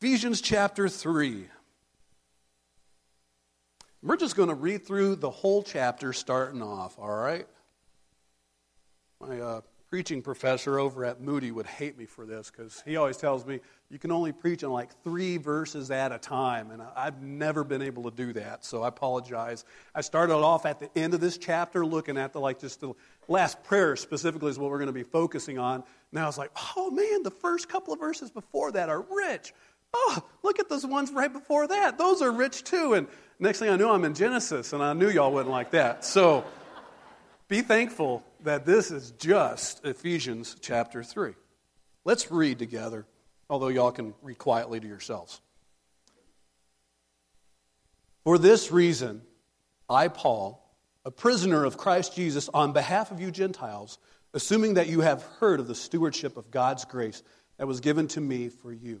Ephesians chapter 3. We're just going to read through the whole chapter starting off, all right? My uh, preaching professor over at Moody would hate me for this because he always tells me you can only preach on like three verses at a time, and I've never been able to do that, so I apologize. I started off at the end of this chapter looking at the like just the last prayer specifically is what we're going to be focusing on. Now I was like, oh man, the first couple of verses before that are rich. Oh, look at those ones right before that. Those are rich too. And next thing I know, I'm in Genesis, and I knew y'all wouldn't like that. So be thankful that this is just Ephesians chapter 3. Let's read together, although y'all can read quietly to yourselves. For this reason, I, Paul, a prisoner of Christ Jesus, on behalf of you Gentiles, assuming that you have heard of the stewardship of God's grace that was given to me for you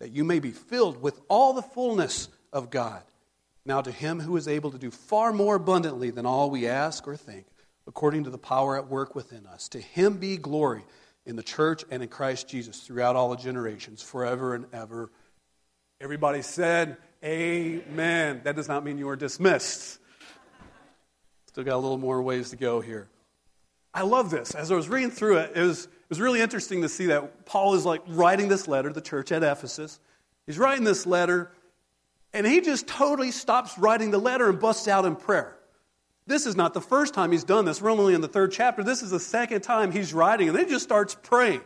that you may be filled with all the fullness of God. Now, to him who is able to do far more abundantly than all we ask or think, according to the power at work within us, to him be glory in the church and in Christ Jesus throughout all the generations, forever and ever. Everybody said, Amen. That does not mean you are dismissed. Still got a little more ways to go here. I love this. As I was reading through it, it was was really interesting to see that Paul is like writing this letter to the church at Ephesus. He's writing this letter, and he just totally stops writing the letter and busts out in prayer. This is not the first time he's done this. We're only in the third chapter. This is the second time he's writing, and then he just starts praying.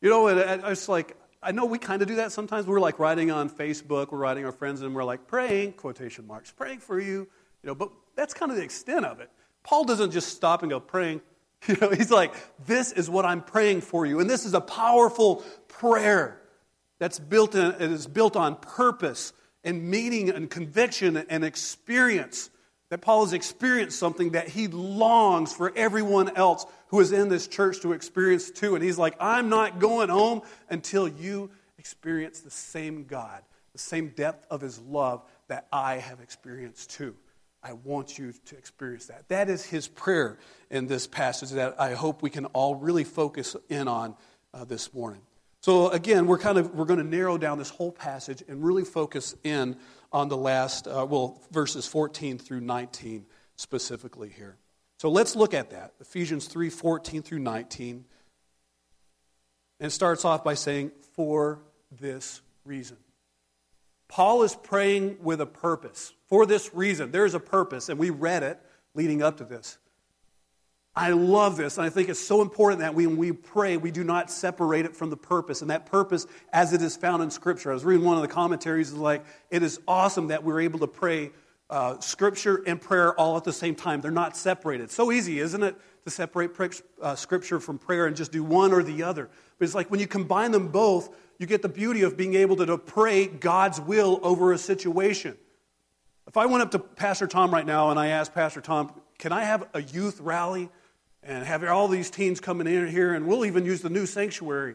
You know, and it's like, I know we kind of do that sometimes. We're like writing on Facebook, we're writing our friends, and we're like praying, quotation marks, praying for you. You know, but that's kind of the extent of it. Paul doesn't just stop and go praying You know, he's like, this is what I'm praying for you. And this is a powerful prayer that's built in, it is built on purpose and meaning and conviction and experience. That Paul has experienced something that he longs for everyone else who is in this church to experience too. And he's like, I'm not going home until you experience the same God, the same depth of his love that I have experienced too. I want you to experience that. That is his prayer in this passage that I hope we can all really focus in on uh, this morning. So again, we're kind of we're going to narrow down this whole passage and really focus in on the last uh, well verses 14 through 19 specifically here. So let's look at that. Ephesians 3 14 through 19. And it starts off by saying, For this reason. Paul is praying with a purpose. For this reason, there's a purpose, and we read it leading up to this. I love this, and I think it's so important that when we pray, we do not separate it from the purpose. And that purpose, as it is found in Scripture, I was reading one of the commentaries, is like, it is awesome that we're able to pray uh, scripture and prayer all at the same time. They're not separated. So easy, isn't it, to separate uh, scripture from prayer and just do one or the other? But it's like when you combine them both, you get the beauty of being able to, to pray God's will over a situation. If I went up to Pastor Tom right now and I asked Pastor Tom, can I have a youth rally and have all these teens coming in here and we'll even use the new sanctuary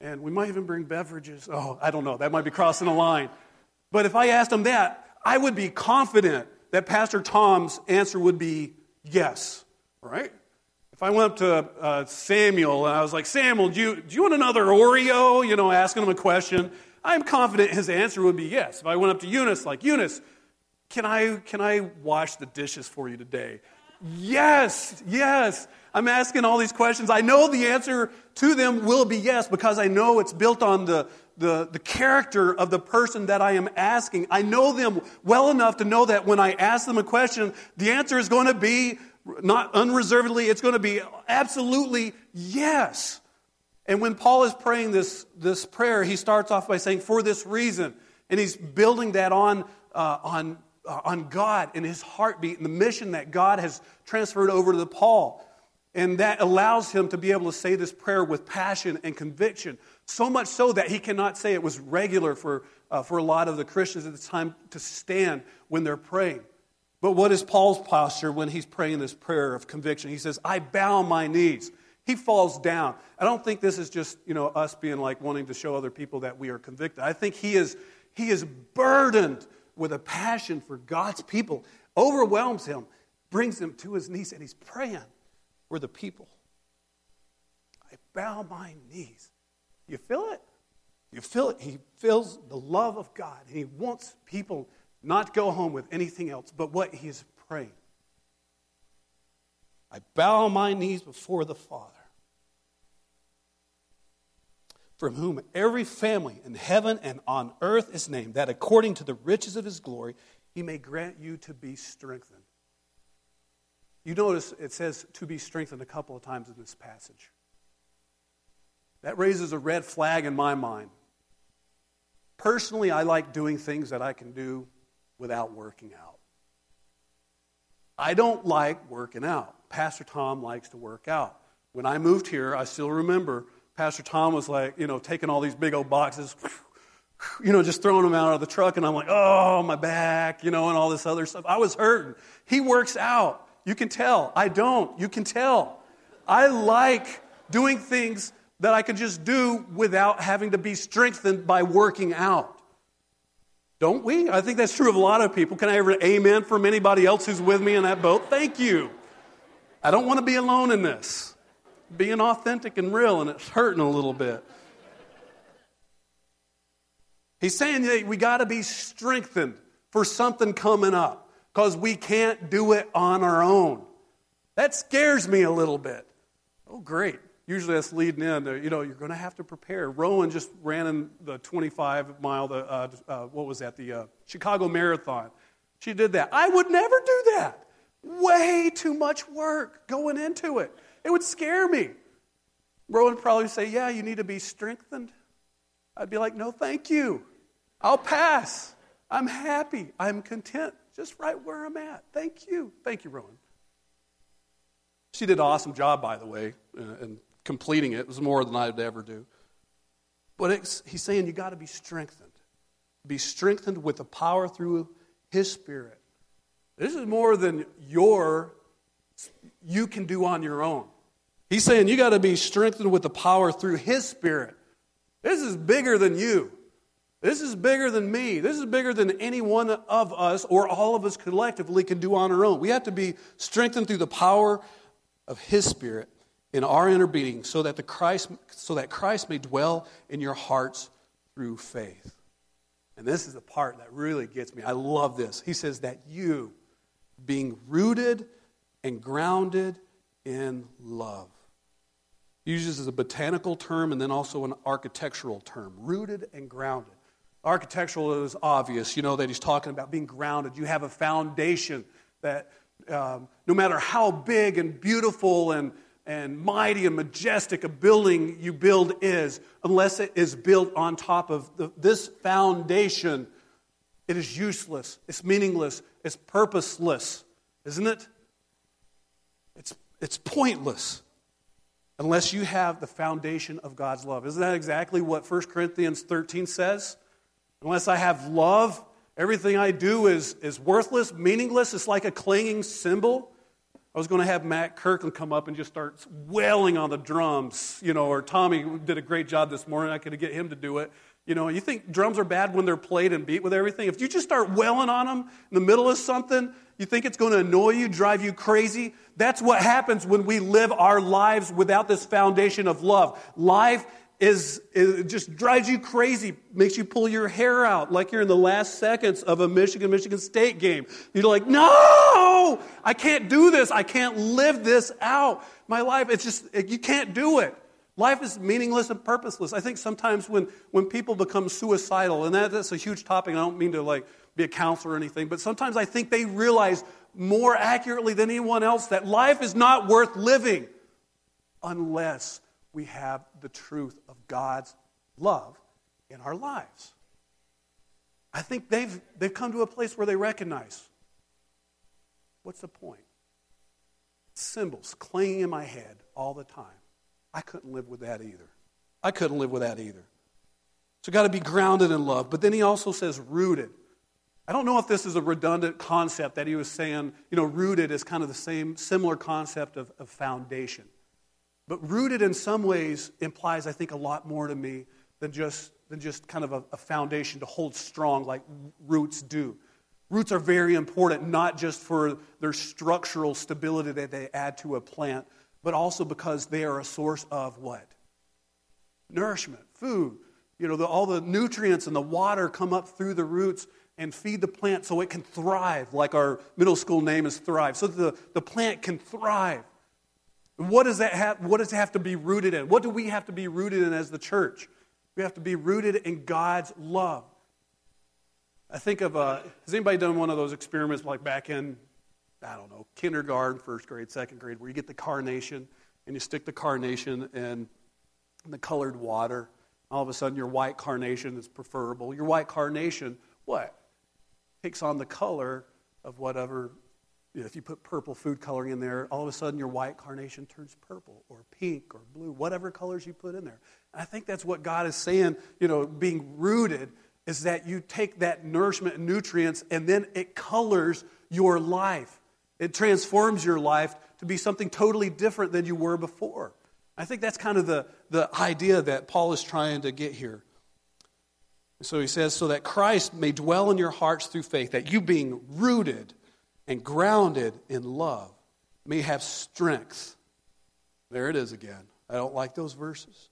and we might even bring beverages. Oh, I don't know. That might be crossing a line. But if I asked him that, I would be confident that Pastor Tom's answer would be yes, right? If I went up to uh, Samuel and I was like, Samuel, do you, do you want another Oreo? You know, asking him a question, I'm confident his answer would be yes. If I went up to Eunice, like, Eunice, can I, can I wash the dishes for you today? Yes, yes. I'm asking all these questions. I know the answer to them will be yes because I know it's built on the, the, the character of the person that I am asking. I know them well enough to know that when I ask them a question, the answer is going to be not unreservedly, it's going to be absolutely yes. And when Paul is praying this, this prayer, he starts off by saying, for this reason. And he's building that on, uh, on, uh, on God and his heartbeat and the mission that God has transferred over to Paul. And that allows him to be able to say this prayer with passion and conviction. So much so that he cannot say it was regular for, uh, for a lot of the Christians at the time to stand when they're praying. But what is Paul's posture when he's praying this prayer of conviction? He says, I bow my knees. He falls down. I don't think this is just, you know, us being like wanting to show other people that we are convicted. I think he is, he is burdened with a passion for God's people, overwhelms him, brings him to his knees, and he's praying for the people. I bow my knees. You feel it? You feel it. He feels the love of God. and He wants people not go home with anything else but what he is praying. I bow my knees before the Father, from whom every family in heaven and on earth is named, that according to the riches of his glory, he may grant you to be strengthened. You notice it says to be strengthened a couple of times in this passage. That raises a red flag in my mind. Personally, I like doing things that I can do without working out. I don't like working out. Pastor Tom likes to work out. When I moved here, I still remember Pastor Tom was like, you know, taking all these big old boxes, you know, just throwing them out of the truck, and I'm like, oh, my back, you know, and all this other stuff. I was hurting. He works out. You can tell. I don't. You can tell. I like doing things that I can just do without having to be strengthened by working out. Don't we? I think that's true of a lot of people. Can I ever amen from anybody else who's with me in that boat? Thank you. I don't want to be alone in this. Being authentic and real, and it's hurting a little bit. He's saying that we got to be strengthened for something coming up because we can't do it on our own. That scares me a little bit. Oh, great usually that's leading in. You know, you're going to have to prepare. Rowan just ran in the 25 mile, the, uh, uh, what was that, the uh, Chicago Marathon. She did that. I would never do that. Way too much work going into it. It would scare me. Rowan would probably say, Yeah, you need to be strengthened. I'd be like, No, thank you. I'll pass. I'm happy. I'm content just right where I'm at. Thank you. Thank you, Rowan. She did an awesome job, by the way, uh, and completing it. It was more than I'd ever do. But he's saying you got to be strengthened. Be strengthened with the power through his spirit. This is more than your you can do on your own. He's saying you got to be strengthened with the power through his spirit. This is bigger than you. This is bigger than me. This is bigger than any one of us or all of us collectively can do on our own. We have to be strengthened through the power of his spirit in our inner being so that, the Christ, so that Christ may dwell in your hearts through faith. And this is the part that really gets me. I love this. He says that you, being rooted and grounded in love, he uses a botanical term and then also an architectural term rooted and grounded. Architectural is obvious, you know, that he's talking about being grounded. You have a foundation that um, no matter how big and beautiful and and mighty and majestic a building you build is unless it is built on top of the, this foundation it is useless, it's meaningless, it's purposeless, isn't it? It's, it's pointless unless you have the foundation of God's love. Isn't that exactly what 1 Corinthians 13 says? Unless I have love, everything I do is, is worthless, meaningless. It's like a clanging cymbal. I was going to have Matt Kirkland come up and just start wailing on the drums, you know, or Tommy did a great job this morning. I could get him to do it. You know, you think drums are bad when they're played and beat with everything? If you just start wailing on them in the middle of something, you think it's going to annoy you, drive you crazy? That's what happens when we live our lives without this foundation of love. Life is, it just drives you crazy, makes you pull your hair out like you're in the last seconds of a Michigan Michigan State game. You're like, I can't do this. I can't live this out. My life, it's just, you can't do it. Life is meaningless and purposeless. I think sometimes when, when people become suicidal, and that, that's a huge topic, I don't mean to like be a counselor or anything, but sometimes I think they realize more accurately than anyone else that life is not worth living unless we have the truth of God's love in our lives. I think they've, they've come to a place where they recognize what's the point? Cymbals clanging in my head all the time. I couldn't live with that either. I couldn't live with that either. So, got to be grounded in love. But then he also says rooted. I don't know if this is a redundant concept that he was saying, you know, rooted is kind of the same, similar concept of, of foundation. But rooted in some ways implies, I think, a lot more to me than just, than just kind of a, a foundation to hold strong like roots do. Roots are very important, not just for their structural stability that they add to a plant, but also because they are a source of what? Nourishment, food. You know, the, all the nutrients and the water come up through the roots and feed the plant so it can thrive, like our middle school name is Thrive, so the, the plant can thrive. What does that have, what does it have to be rooted in? What do we have to be rooted in as the church? We have to be rooted in God's love. I think of, uh, has anybody done one of those experiments like back in, I don't know, kindergarten, first grade, second grade, where you get the carnation and you stick the carnation in, the colored water? All of a sudden, your white carnation is preferable. Your white carnation, what? Takes on the color of whatever you know, if you put purple food coloring in there, all of a sudden your white carnation turns purple or pink or blue, whatever colors you put in there. And I think that's what God is saying, you know, being rooted is that you take that nourishment and nutrients and then it colors your life. It transforms your life to be something totally different than you were before. I think that's kind of the, the idea that Paul is trying to get here. So he says, so that Christ may dwell in your hearts through faith, that you being rooted and grounded in love may have strength. There it is again. I don't like those verses.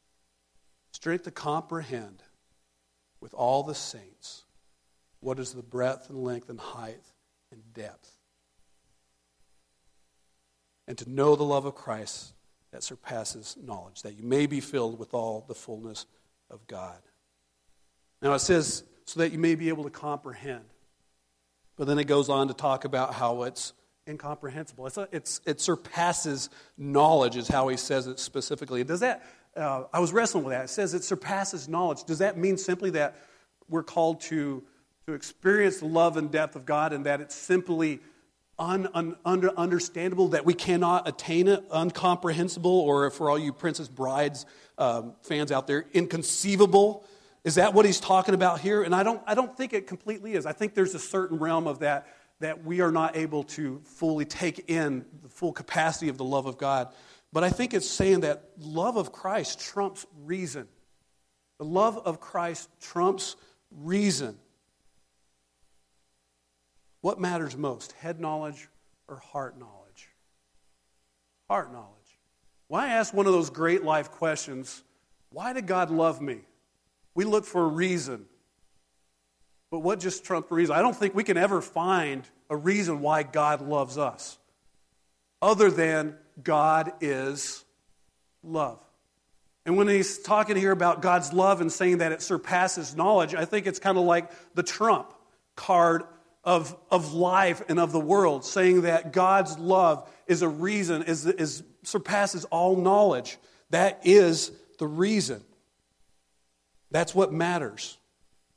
Strength to comprehend with all the saints what is the breadth and length and height and depth. And to know the love of Christ that surpasses knowledge, that you may be filled with all the fullness of God. Now it says, so that you may be able to comprehend. But then it goes on to talk about how it's incomprehensible. It's, a, it's it surpasses knowledge, is how he says it specifically. Does that? Uh, I was wrestling with that. It says it surpasses knowledge. Does that mean simply that we're called to to experience the love and depth of God, and that it's simply un, un, under, understandable that we cannot attain it, uncomprehensible, or for all you Princess Brides um, fans out there, inconceivable? Is that what he's talking about here? And I don't, I don't think it completely is. I think there's a certain realm of that that we are not able to fully take in the full capacity of the love of God. But I think it's saying that love of Christ trumps reason. The love of Christ trumps reason. What matters most, head knowledge or heart knowledge? Heart knowledge. Why ask one of those great life questions? Why did God love me? We look for a reason. But what just trumped reason? I don't think we can ever find a reason why God loves us other than God is love. And when he's talking here about God's love and saying that it surpasses knowledge, I think it's kind of like the trump card of, of life and of the world, saying that God's love is a reason, is, is surpasses all knowledge. That is the reason. That's what matters.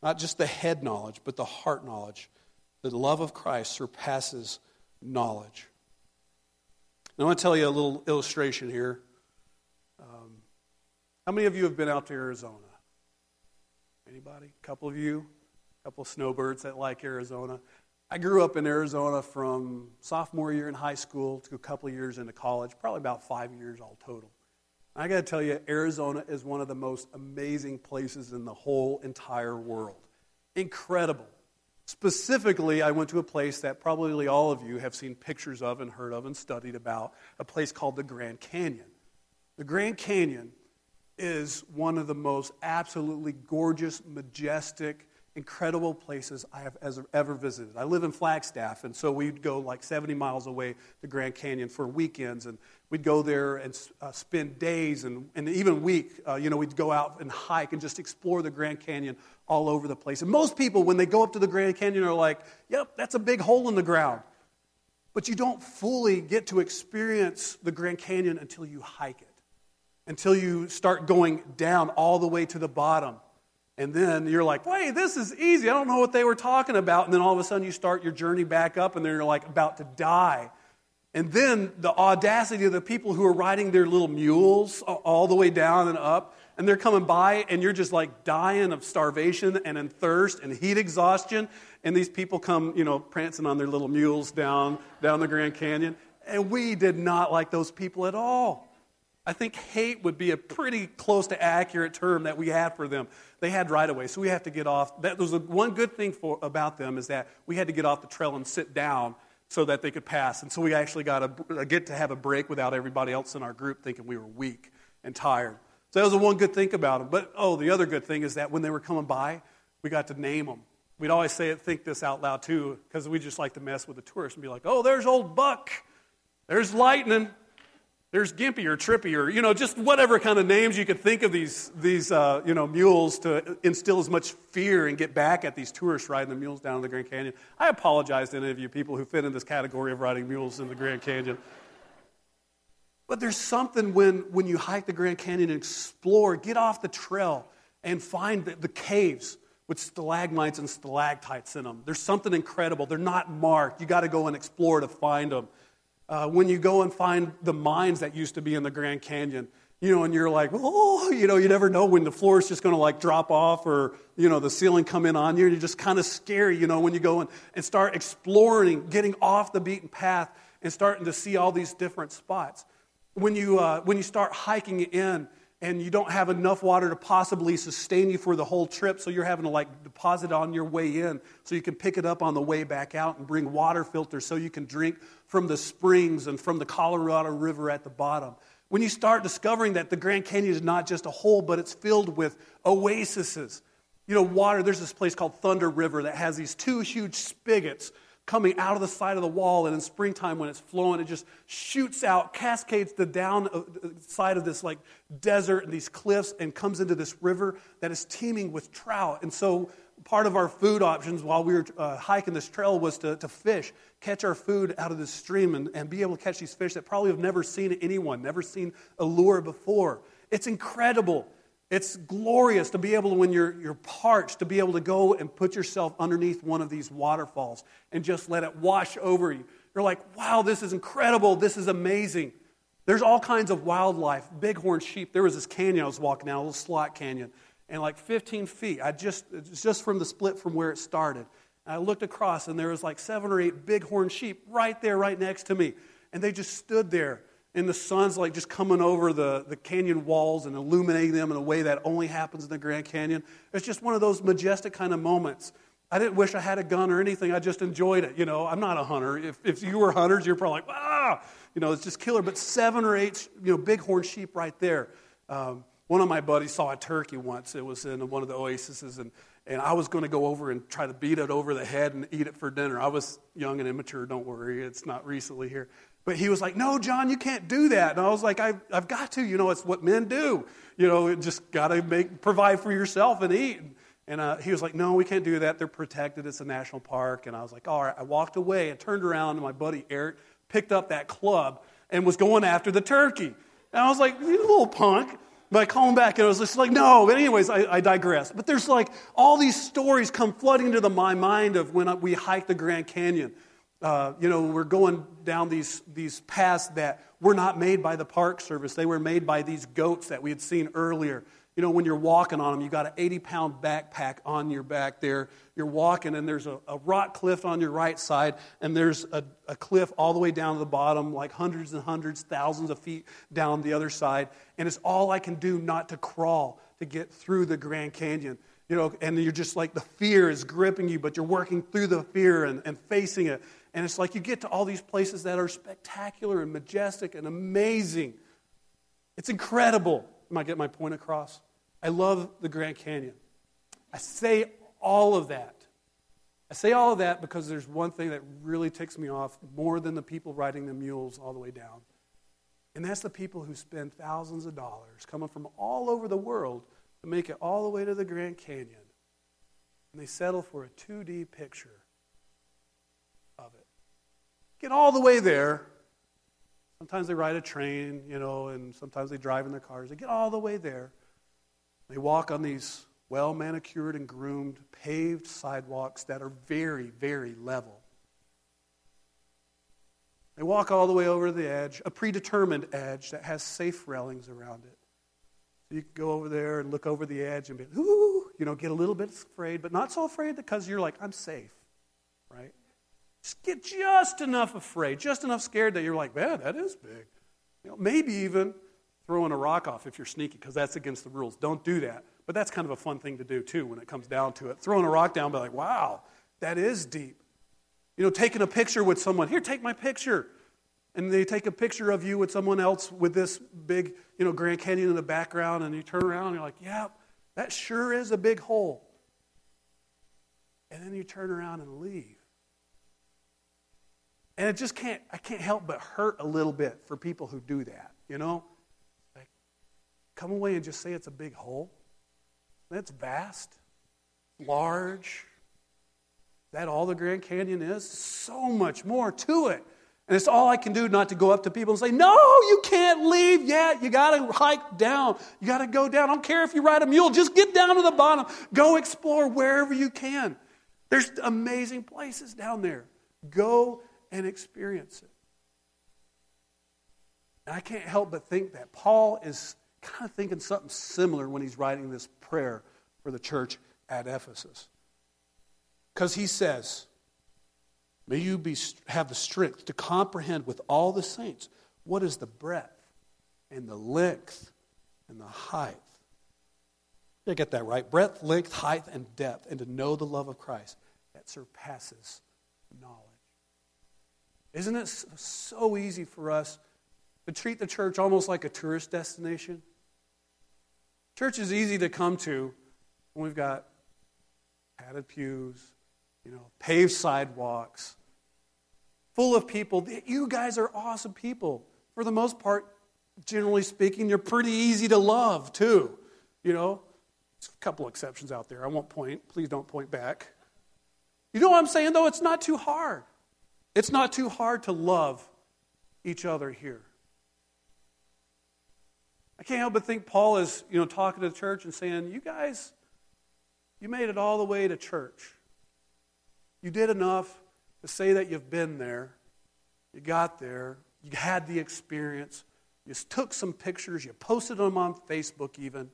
Not just the head knowledge, but the heart knowledge. The love of Christ surpasses knowledge. Now, I want to tell you a little illustration here. Um, how many of you have been out to Arizona? Anybody? A couple of you? A couple of snowbirds that like Arizona. I grew up in Arizona from sophomore year in high school to a couple of years into college, probably about five years all total. I got to tell you, Arizona is one of the most amazing places in the whole entire world. Incredible. Specifically, I went to a place that probably all of you have seen pictures of and heard of and studied about, a place called the Grand Canyon. The Grand Canyon is one of the most absolutely gorgeous, majestic, incredible places I have ever visited. I live in Flagstaff, and so we'd go like 70 miles away to Grand Canyon for weekends, and we'd go there and uh, spend days and, and even week. Uh, you know, we'd go out and hike and just explore the Grand Canyon all over the place. And most people, when they go up to the Grand Canyon, are like, "Yep, that's a big hole in the ground." But you don't fully get to experience the Grand Canyon until you hike it, until you start going down all the way to the bottom and then you're like, wait, this is easy. I don't know what they were talking about. And then all of a sudden you start your journey back up and then you're like about to die. And then the audacity of the people who are riding their little mules all the way down and up, and they're coming by, and you're just like dying of starvation and in thirst and heat exhaustion. And these people come, you know, prancing on their little mules down, down the Grand Canyon. And we did not like those people at all. I think hate would be a pretty close to accurate term that we had for them. They had right away, so we have to get off. That was one good thing for, about them is that we had to get off the trail and sit down so that they could pass. And so we actually got a, a get to have a break without everybody else in our group thinking we were weak and tired. So that was the one good thing about them. But oh, the other good thing is that when they were coming by, we got to name them. We'd always say it, think this out loud too, because we just like to mess with the tourists and be like, "Oh, there's old Buck, there's Lightning." There's Gimpy or Trippy or, you know, just whatever kind of names you could think of these, these uh, you know, mules to instill as much fear and get back at these tourists riding the mules down in the Grand Canyon. I apologize to any of you people who fit in this category of riding mules in the Grand Canyon. But there's something when, when you hike the Grand Canyon and explore, get off the trail and find the, the caves with stalagmites and stalactites in them. There's something incredible. They're not marked. You got to go and explore to find them. Uh, when you go and find the mines that used to be in the Grand Canyon, you know, and you're like, oh, you know, you never know when the floor is just going to like drop off or, you know, the ceiling come in on you. And you're just kind of scary, you know, when you go and, and start exploring, getting off the beaten path and starting to see all these different spots. When you, uh, when you start hiking in and you don't have enough water to possibly sustain you for the whole trip, so you're having to like deposit on your way in so you can pick it up on the way back out and bring water filters so you can drink from the springs and from the Colorado River at the bottom. When you start discovering that the Grand Canyon is not just a hole, but it's filled with oases. You know, water, there's this place called Thunder River that has these two huge spigots coming out of the side of the wall. And in springtime, when it's flowing, it just shoots out, cascades the down uh, side of this like desert and these cliffs, and comes into this river that is teeming with trout. And so, part of our food options while we were uh, hiking this trail was to, to fish, catch our food out of this stream, and, and be able to catch these fish that probably have never seen anyone, never seen a lure before. It's incredible. It's glorious to be able to, when you're, you're parched, to be able to go and put yourself underneath one of these waterfalls and just let it wash over you. You're like, wow, this is incredible. This is amazing. There's all kinds of wildlife, bighorn sheep. There was this canyon I was walking down, a little slot canyon, and like 15 feet. I just, just from the split from where it started. I looked across, and there was like seven or eight bighorn sheep right there, right next to me. And they just stood there and the sun's like just coming over the, the canyon walls and illuminating them in a way that only happens in the Grand Canyon. It's just one of those majestic kind of moments. I didn't wish I had a gun or anything. I just enjoyed it. You know, I'm not a hunter. If, if you were hunters, you're probably like, ah, you know, it's just killer. But seven or eight, you know, bighorn sheep right there. Um, one of my buddies saw a turkey once. It was in one of the oases, and, and I was going to go over and try to beat it over the head and eat it for dinner. I was young and immature, don't worry. It's not recently here. But he was like, No, John, you can't do that. And I was like, I've, I've got to. You know, it's what men do. You know, just got to make provide for yourself and eat. And uh, he was like, No, we can't do that. They're protected. It's a national park. And I was like, All right. I walked away and turned around, and my buddy Eric picked up that club and was going after the turkey. And I was like, You little punk. But I call him back, and I was just like, no. But anyways, I, I digress. But there's like all these stories come flooding into the, my mind of when we hiked the Grand Canyon. Uh, you know, we're going down these, these paths that were not made by the Park Service. They were made by these goats that we had seen earlier. You know, when you're walking on them, you got an 80 pound backpack on your back there. You're walking, and there's a, a rock cliff on your right side, and there's a, a cliff all the way down to the bottom, like hundreds and hundreds, thousands of feet down the other side. And it's all I can do not to crawl to get through the Grand Canyon. You know, and you're just like the fear is gripping you, but you're working through the fear and, and facing it. And it's like you get to all these places that are spectacular and majestic and amazing. It's incredible. Am I getting my point across? I love the Grand Canyon. I say all of that. I say all of that because there's one thing that really ticks me off more than the people riding the mules all the way down. And that's the people who spend thousands of dollars coming from all over the world to make it all the way to the Grand Canyon. And they settle for a 2D picture. Get all the way there. Sometimes they ride a train, you know, and sometimes they drive in their cars. They get all the way there. They walk on these well manicured and groomed, paved sidewalks that are very, very level. They walk all the way over the edge, a predetermined edge that has safe railings around it. So you can go over there and look over the edge and be, ooh, you know, get a little bit afraid, but not so afraid because you're like, I'm safe, right? Get just enough afraid, just enough scared that you're like, man, that is big. You know, maybe even throwing a rock off if you're sneaky, because that's against the rules. Don't do that. But that's kind of a fun thing to do, too, when it comes down to it. Throwing a rock down, be like, wow, that is deep. You know, taking a picture with someone. Here, take my picture. And they take a picture of you with someone else with this big, you know, Grand Canyon in the background, and you turn around and you're like, yeah, that sure is a big hole. And then you turn around and leave. And it just can't, I can't help but hurt a little bit for people who do that, you know? come away and just say it's a big hole? That's vast, large. That all the Grand Canyon is? So much more to it. And it's all I can do not to go up to people and say, No, you can't leave yet. You got to hike down. You got to go down. I don't care if you ride a mule, just get down to the bottom. Go explore wherever you can. There's amazing places down there. Go and experience it. And I can't help but think that Paul is kind of thinking something similar when he's writing this prayer for the church at Ephesus. Because he says, May you be, have the strength to comprehend with all the saints what is the breadth and the length and the height. You get that right. Breadth, length, height, and depth, and to know the love of Christ that surpasses knowledge. Isn't it so easy for us to treat the church almost like a tourist destination? Church is easy to come to when we've got padded pews, you know, paved sidewalks, full of people. You guys are awesome people. For the most part, generally speaking, you're pretty easy to love, too. You know, There's a couple exceptions out there. I won't point. Please don't point back. You know what I'm saying, though? It's not too hard. It's not too hard to love each other here. I can't help but think Paul is, you know, talking to the church and saying, You guys, you made it all the way to church. You did enough to say that you've been there. You got there. You had the experience. You took some pictures. You posted them on Facebook, even.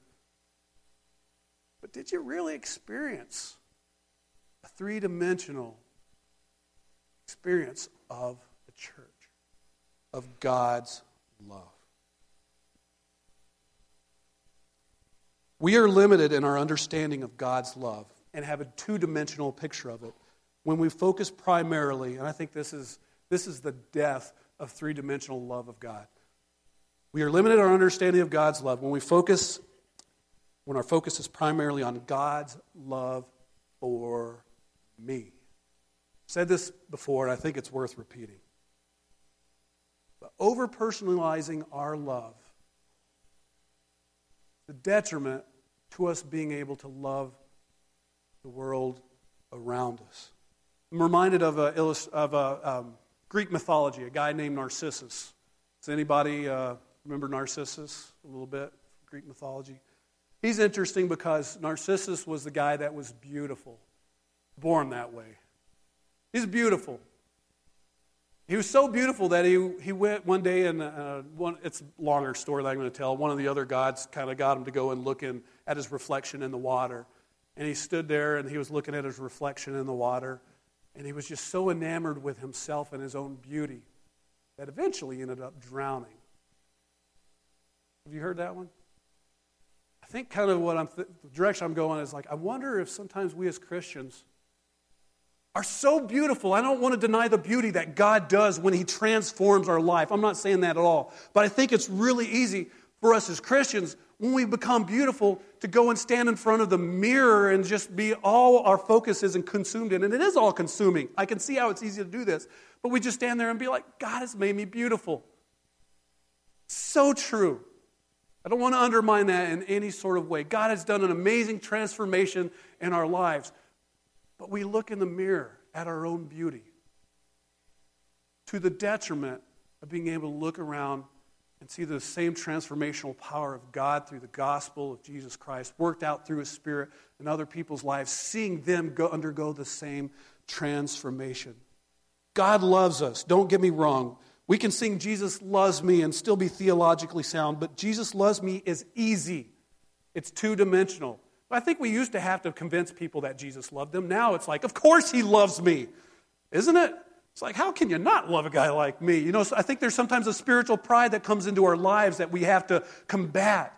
But did you really experience a three dimensional experience of the church, of God's love? We are limited in our understanding of God's love and have a two dimensional picture of it when we focus primarily, and I think this is, this is the death of three dimensional love of God. We are limited in our understanding of God's love when we focus, when our focus is primarily on God's love for me. Said this before, and I think it's worth repeating. But over personalizing our love, the detriment to us being able to love the world around us. I'm reminded of a, of a um, Greek mythology, a guy named Narcissus. Does anybody uh, remember Narcissus a little bit? Greek mythology. He's interesting because Narcissus was the guy that was beautiful, born that way. He's beautiful. He was so beautiful that he, he went one day and uh, one, it's a longer story that I'm going to tell. One of the other gods kind of got him to go and look in, at his reflection in the water. And he stood there and he was looking at his reflection in the water. And he was just so enamored with himself and his own beauty that eventually ended up drowning. Have you heard that one? I think kind of what I'm th- the direction I'm going is like I wonder if sometimes we as Christians are so beautiful. I don't want to deny the beauty that God does when He transforms our life. I'm not saying that at all. But I think it's really easy for us as Christians when we become beautiful to go and stand in front of the mirror and just be all our focus is and consumed in. And it is all consuming. I can see how it's easy to do this. But we just stand there and be like, God has made me beautiful. So true. I don't want to undermine that in any sort of way. God has done an amazing transformation in our lives. But we look in the mirror at our own beauty to the detriment of being able to look around and see the same transformational power of God through the gospel of Jesus Christ worked out through His Spirit in other people's lives, seeing them go, undergo the same transformation. God loves us. Don't get me wrong. We can sing Jesus loves me and still be theologically sound, but Jesus loves me is easy. It's two dimensional. I think we used to have to convince people that Jesus loved them. Now it's like, of course he loves me, isn't it? It's like, how can you not love a guy like me? You know, I think there's sometimes a spiritual pride that comes into our lives that we have to combat.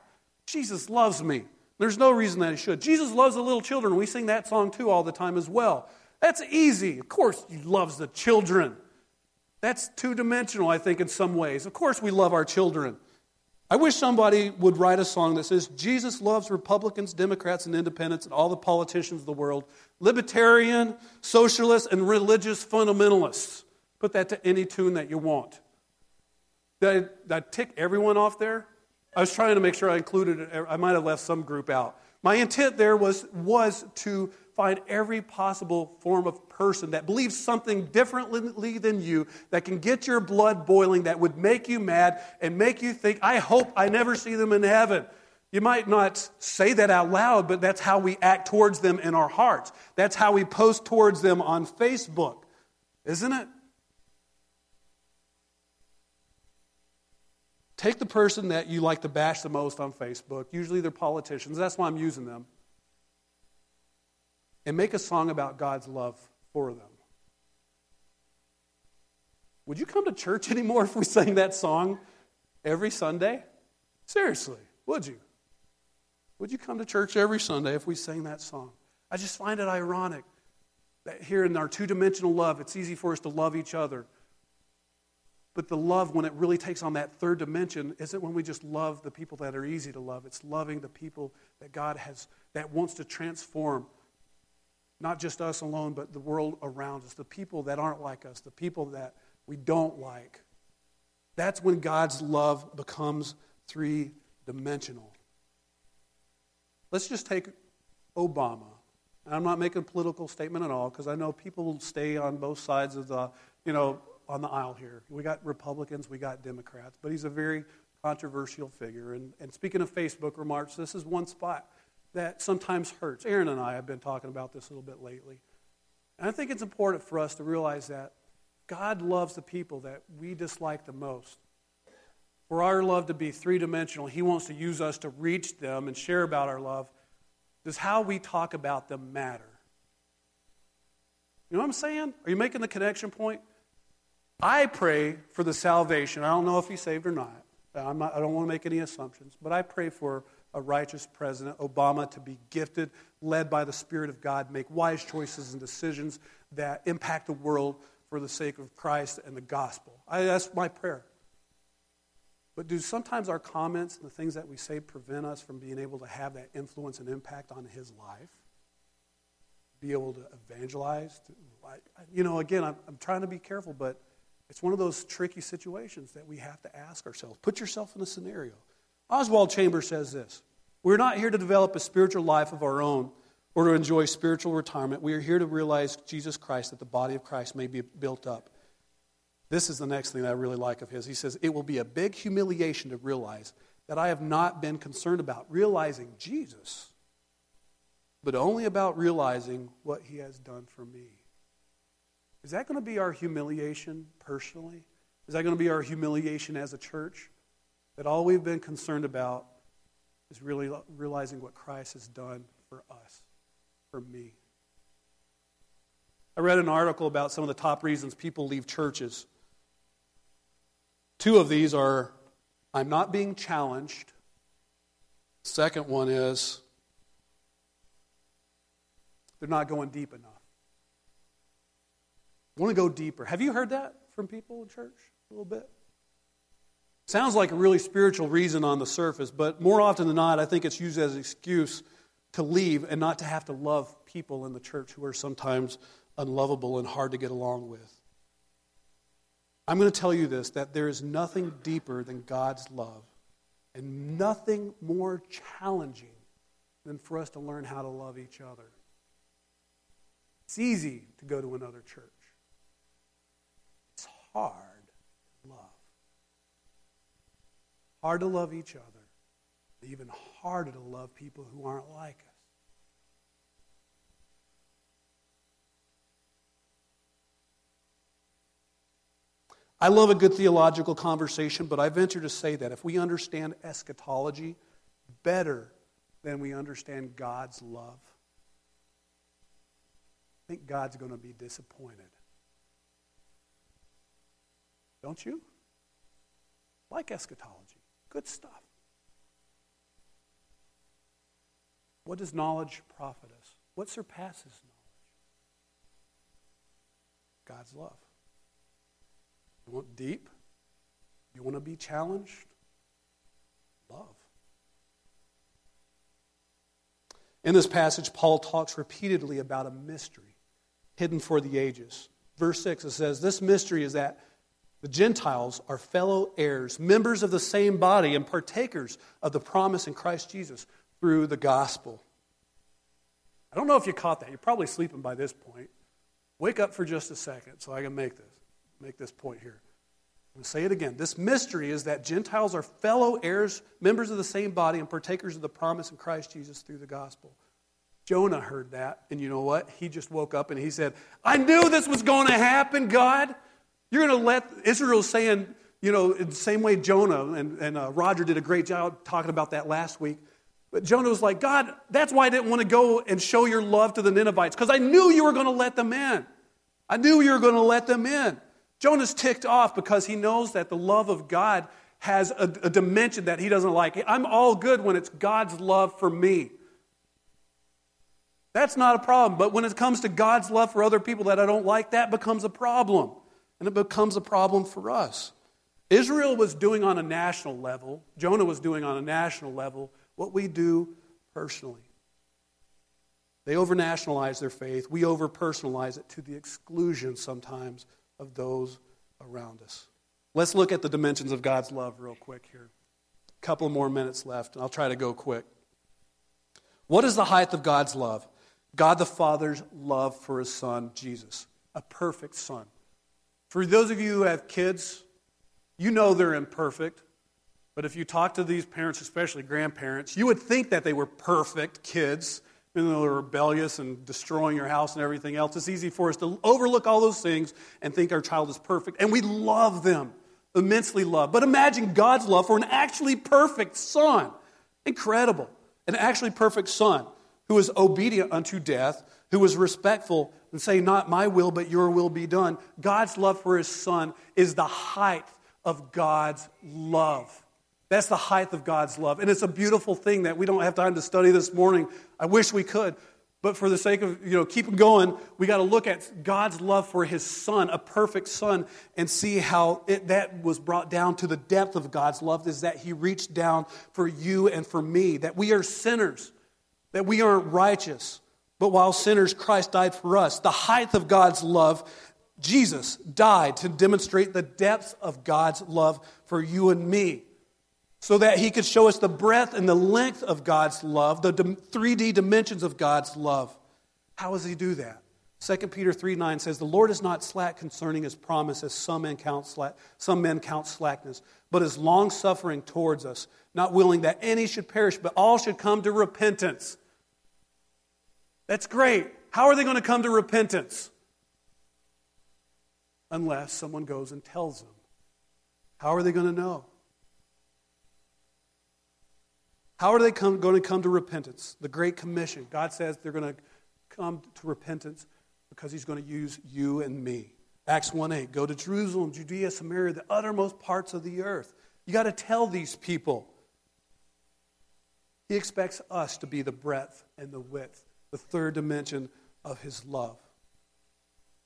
Jesus loves me. There's no reason that he should. Jesus loves the little children. We sing that song too all the time as well. That's easy. Of course, he loves the children. That's two dimensional, I think, in some ways. Of course, we love our children. I wish somebody would write a song that says, Jesus loves Republicans, Democrats, and independents, and all the politicians of the world, libertarian, socialists, and religious fundamentalists. Put that to any tune that you want. Did I, did I tick everyone off there? I was trying to make sure I included, I might have left some group out. My intent there was, was to find every possible form of person that believes something differently than you, that can get your blood boiling, that would make you mad and make you think, I hope I never see them in heaven. You might not say that out loud, but that's how we act towards them in our hearts. That's how we post towards them on Facebook, isn't it? Take the person that you like to bash the most on Facebook. Usually they're politicians. That's why I'm using them and make a song about God's love for them. Would you come to church anymore if we sang that song every Sunday? Seriously, would you? Would you come to church every Sunday if we sang that song? I just find it ironic that here in our two dimensional love, it's easy for us to love each other. But the love, when it really takes on that third dimension, isn't when we just love the people that are easy to love. It's loving the people that God has, that wants to transform not just us alone, but the world around us, the people that aren't like us, the people that we don't like. That's when God's love becomes three dimensional. Let's just take Obama. I'm not making a political statement at all because I know people will stay on both sides of the, you know, on the aisle here. We got Republicans, we got Democrats, but he's a very controversial figure. And, and speaking of Facebook remarks, this is one spot that sometimes hurts. Aaron and I have been talking about this a little bit lately. And I think it's important for us to realize that God loves the people that we dislike the most. For our love to be three dimensional, He wants to use us to reach them and share about our love. Does how we talk about them matter? You know what I'm saying? Are you making the connection point? I pray for the salvation. I don't know if he's saved or not. not I don't want to make any assumptions, but I pray for a righteous president, Obama, to be gifted, led by the Spirit of God, make wise choices and decisions that impact the world for the sake of Christ and the gospel. I, that's my prayer. But do sometimes our comments and the things that we say prevent us from being able to have that influence and impact on his life? Be able to evangelize? To, you know, again, I'm, I'm trying to be careful, but it's one of those tricky situations that we have to ask ourselves. Put yourself in a scenario. Oswald Chambers says this We're not here to develop a spiritual life of our own or to enjoy spiritual retirement. We are here to realize Jesus Christ, that the body of Christ may be built up. This is the next thing that I really like of his. He says, It will be a big humiliation to realize that I have not been concerned about realizing Jesus, but only about realizing what he has done for me. Is that going to be our humiliation personally? Is that going to be our humiliation as a church? That all we've been concerned about is really realizing what Christ has done for us, for me. I read an article about some of the top reasons people leave churches. Two of these are I'm not being challenged. Second one is they're not going deep enough. I want to go deeper. Have you heard that from people in church a little bit? Sounds like a really spiritual reason on the surface, but more often than not, I think it's used as an excuse to leave and not to have to love people in the church who are sometimes unlovable and hard to get along with. I'm going to tell you this that there is nothing deeper than God's love and nothing more challenging than for us to learn how to love each other. It's easy to go to another church, it's hard to love. Hard to love each other, even harder to love people who aren't like us. I love a good theological conversation, but I venture to say that if we understand eschatology better than we understand God's love, I think God's going to be disappointed. Don't you? Like eschatology. Good stuff. What does knowledge profit us? What surpasses knowledge? God's love. You want deep? You want to be challenged? Love. In this passage, Paul talks repeatedly about a mystery hidden for the ages. Verse 6, it says, This mystery is that the Gentiles are fellow heirs, members of the same body, and partakers of the promise in Christ Jesus through the gospel. I don't know if you caught that. You're probably sleeping by this point. Wake up for just a second so I can make this make this point here. I'm going to say it again. This mystery is that Gentiles are fellow heirs, members of the same body, and partakers of the promise in Christ Jesus through the gospel. Jonah heard that, and you know what? He just woke up and he said, I knew this was going to happen, God. You're going to let Israel saying, you know, in the same way Jonah, and, and uh, Roger did a great job talking about that last week. But Jonah was like, God, that's why I didn't want to go and show your love to the Ninevites, because I knew you were going to let them in. I knew you were going to let them in. Jonah's ticked off because he knows that the love of God has a, a, dimension that he doesn't like. I'm all good when it's God's love for me. That's not a problem. But when it comes to God's love for other people that I don't like, that becomes a problem. And it becomes a problem for us. Israel was doing on a national level, Jonah was doing on a national level what we do personally. They overnationalize their faith. We overpersonalize it to the exclusion sometimes of those around us. Let's look at the dimensions of God's love real quick here. A couple more minutes left, and I'll try to go quick. What is the height of God's love? God the Father's love for his son, Jesus, a perfect son. For those of you who have kids, you know they're imperfect. But if you talk to these parents, especially grandparents, you would think that they were perfect kids even though they're rebellious and destroying your house and everything else, it's easy for us to overlook all those things and think our child is perfect. And we love them, immensely love. But imagine God's love for an actually perfect son. Incredible. An actually perfect son who is obedient unto death, who was respectful and say, Not my will, but your will be done. God's love for his son is the height of God's love. That's the height of God's love. And it's a beautiful thing that we don't have time to study this morning. I wish we could. But for the sake of, you know, keeping going, we got to look at God's love for his son, a perfect son, and see how it, that was brought down to the depth of God's love is that he reached down for you and for me, that we are sinners, that we aren't righteous. But while sinners, Christ died for us. The height of God's love, Jesus died to demonstrate the depth of God's love for you and me so that he could show us the breadth and the length of God's love, the 3D dimensions of God's love. How does he do that? 2 Peter 3 9 says, The Lord is not slack concerning his promise, as some men count, slack, some men count slackness, but is long suffering towards us, not willing that any should perish, but all should come to repentance. That's great. How are they going to come to repentance? Unless someone goes and tells them. How are they going to know? How are they come, going to come to repentance? The Great Commission. God says they're going to come to repentance because He's going to use you and me. Acts 1 8. Go to Jerusalem, Judea, Samaria, the uttermost parts of the earth. You got to tell these people. He expects us to be the breadth and the width, the third dimension of His love.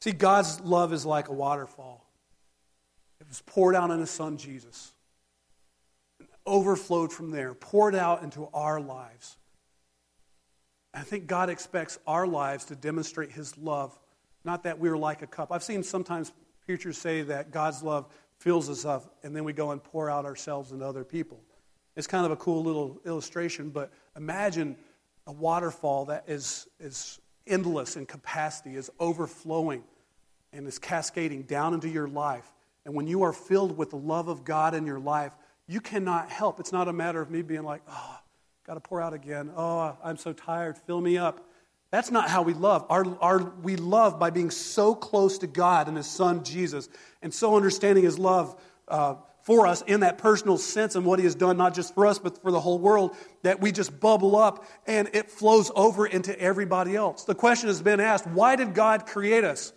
See, God's love is like a waterfall. It was poured out on His Son, Jesus overflowed from there, poured out into our lives. I think God expects our lives to demonstrate His love, not that we're like a cup. I've seen sometimes preachers say that God's love fills us up, and then we go and pour out ourselves into other people. It's kind of a cool little illustration, but imagine a waterfall that is, is endless in capacity, is overflowing, and is cascading down into your life. And when you are filled with the love of God in your life, you cannot help. It's not a matter of me being like, oh, got to pour out again. Oh, I'm so tired. Fill me up. That's not how we love. Our, our, we love by being so close to God and His Son Jesus, and so understanding His love uh, for us in that personal sense and what He has done, not just for us, but for the whole world, that we just bubble up and it flows over into everybody else. The question has been asked why did God create us?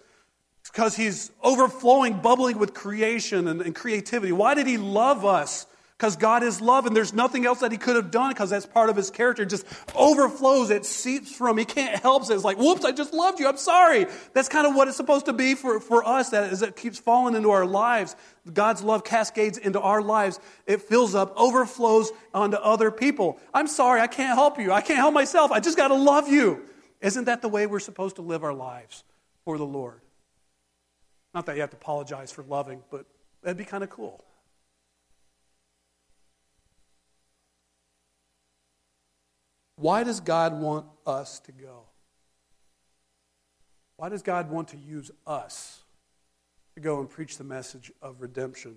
Because He's overflowing, bubbling with creation and, and creativity. Why did He love us? Because God is love and there's nothing else that he could have done because that's part of his character. It just overflows, it seeps from. He can't help it. It's like, whoops, I just loved you. I'm sorry. That's kind of what it's supposed to be for, for us, that it keeps falling into our lives. God's love cascades into our lives. It fills up, overflows onto other people. I'm sorry, I can't help you. I can't help myself. I just got to love you. Isn't that the way we're supposed to live our lives for the Lord? Not that you have to apologize for loving, but that'd be kind of cool. Why does God want us to go? Why does God want to use us to go and preach the message of redemption?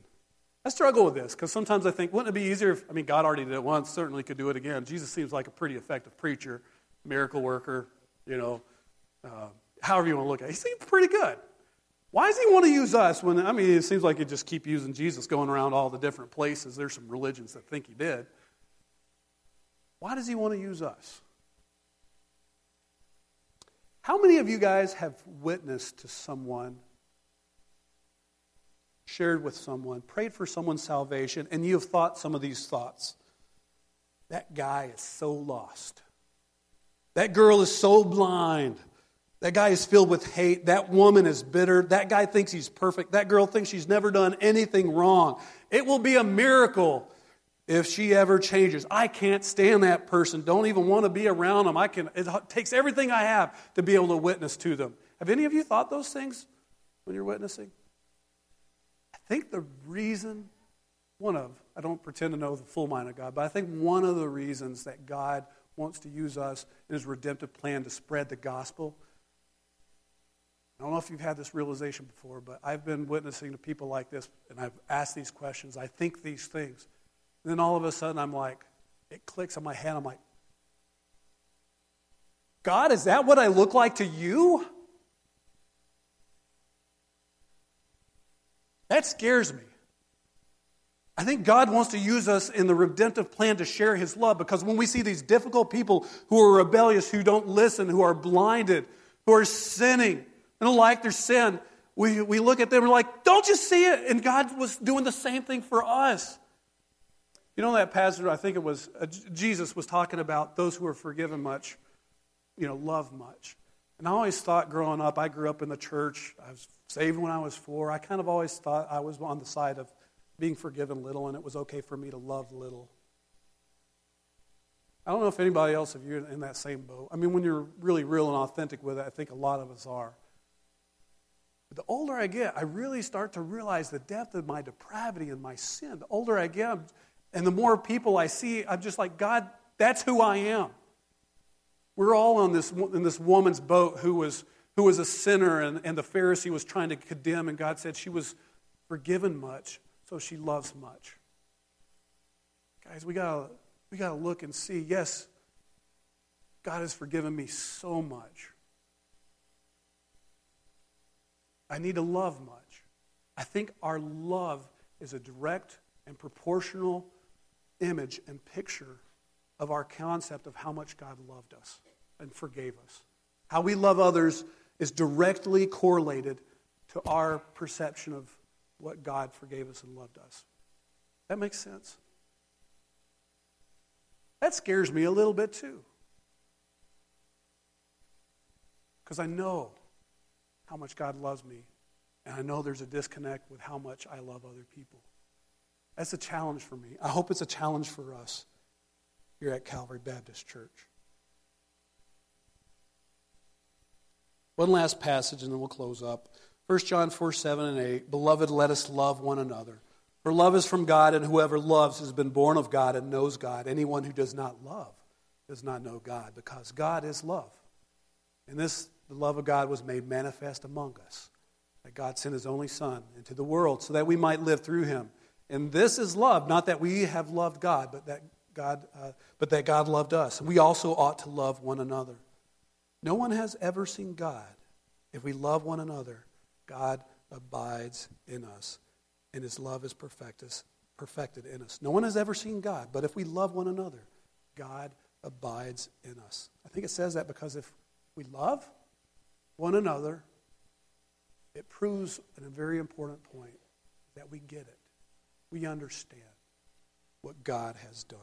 I struggle with this because sometimes I think, wouldn't it be easier if, I mean, God already did it once, certainly could do it again. Jesus seems like a pretty effective preacher, miracle worker, you know, uh, however you want to look at it. He seems pretty good. Why does he want to use us when, I mean, it seems like he just keep using Jesus going around all the different places. There's some religions that think he did. Why does he want to use us? How many of you guys have witnessed to someone, shared with someone, prayed for someone's salvation, and you have thought some of these thoughts? That guy is so lost. That girl is so blind. That guy is filled with hate. That woman is bitter. That guy thinks he's perfect. That girl thinks she's never done anything wrong. It will be a miracle if she ever changes. I can't stand that person. Don't even want to be around them. I can, it takes everything I have to be able to witness to them. Have any of you thought those things when you're witnessing? I think the reason, one of, I don't pretend to know the full mind of God, but I think one of the reasons that God wants to use us in his redemptive plan to spread the gospel. I don't know if you've had this realization before, but I've been witnessing to people like this, and I've asked these questions. I think these things. And then all of a sudden, I'm like, it clicks on my head. I'm like, God, is that what I look like to you? That scares me. I think God wants to use us in the redemptive plan to share His love because when we see these difficult people who are rebellious, who don't listen, who are blinded, who are sinning, and don't like their sin, we, we look at them and we're like, don't you see it? And God was doing the same thing for us. You know that passage, I think it was uh, Jesus was talking about those who are forgiven much, you know, love much. And I always thought growing up, I grew up in the church. I was saved when I was four. I kind of always thought I was on the side of being forgiven little and it was okay for me to love little. I don't know if anybody else of you in that same boat. I mean, when you're really real and authentic with it, I think a lot of us are. But the older I get, I really start to realize the depth of my depravity and my sin. The older I get, I'm, and the more people I see, I'm just like, God, that's who I am. We're all on this, in this woman's boat who was who was a sinner and, and the Pharisee was trying to condemn, and God said she was forgiven much, so she loves much. Guys, we got we got to look and see yes, God has forgiven me so much. I need to love much. I think our love is a direct and proportional image and picture of our concept of how much God loved us and forgave us. How we love others is directly correlated to our perception of what God forgave us and loved us. That makes sense? That scares me a little bit too. Because I know how much God loves me, and I know there's a disconnect with how much I love other people. That's a challenge for me. I hope it's a challenge for us here at Calvary Baptist Church. One last passage, and then we'll close up. 1 John 4 7 and 8. Beloved, let us love one another. For love is from God, and whoever loves has been born of God and knows God. Anyone who does not love does not know God, because God is love. And this, the love of God, was made manifest among us. That God sent his only Son into the world so that we might live through him. And this is love, not that we have loved God, but that God, uh, but that God loved us. We also ought to love one another. No one has ever seen God. If we love one another, God abides in us and his love is perfected in us. No one has ever seen God, but if we love one another, God abides in us. I think it says that because if we love one another, it proves a very important point that we get it. We understand what God has done.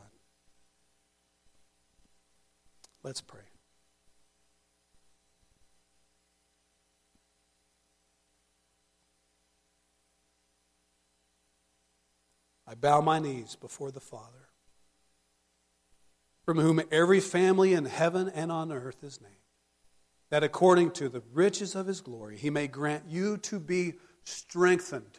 Let's pray. I bow my knees before the Father, from whom every family in heaven and on earth is named, that according to the riches of his glory, he may grant you to be strengthened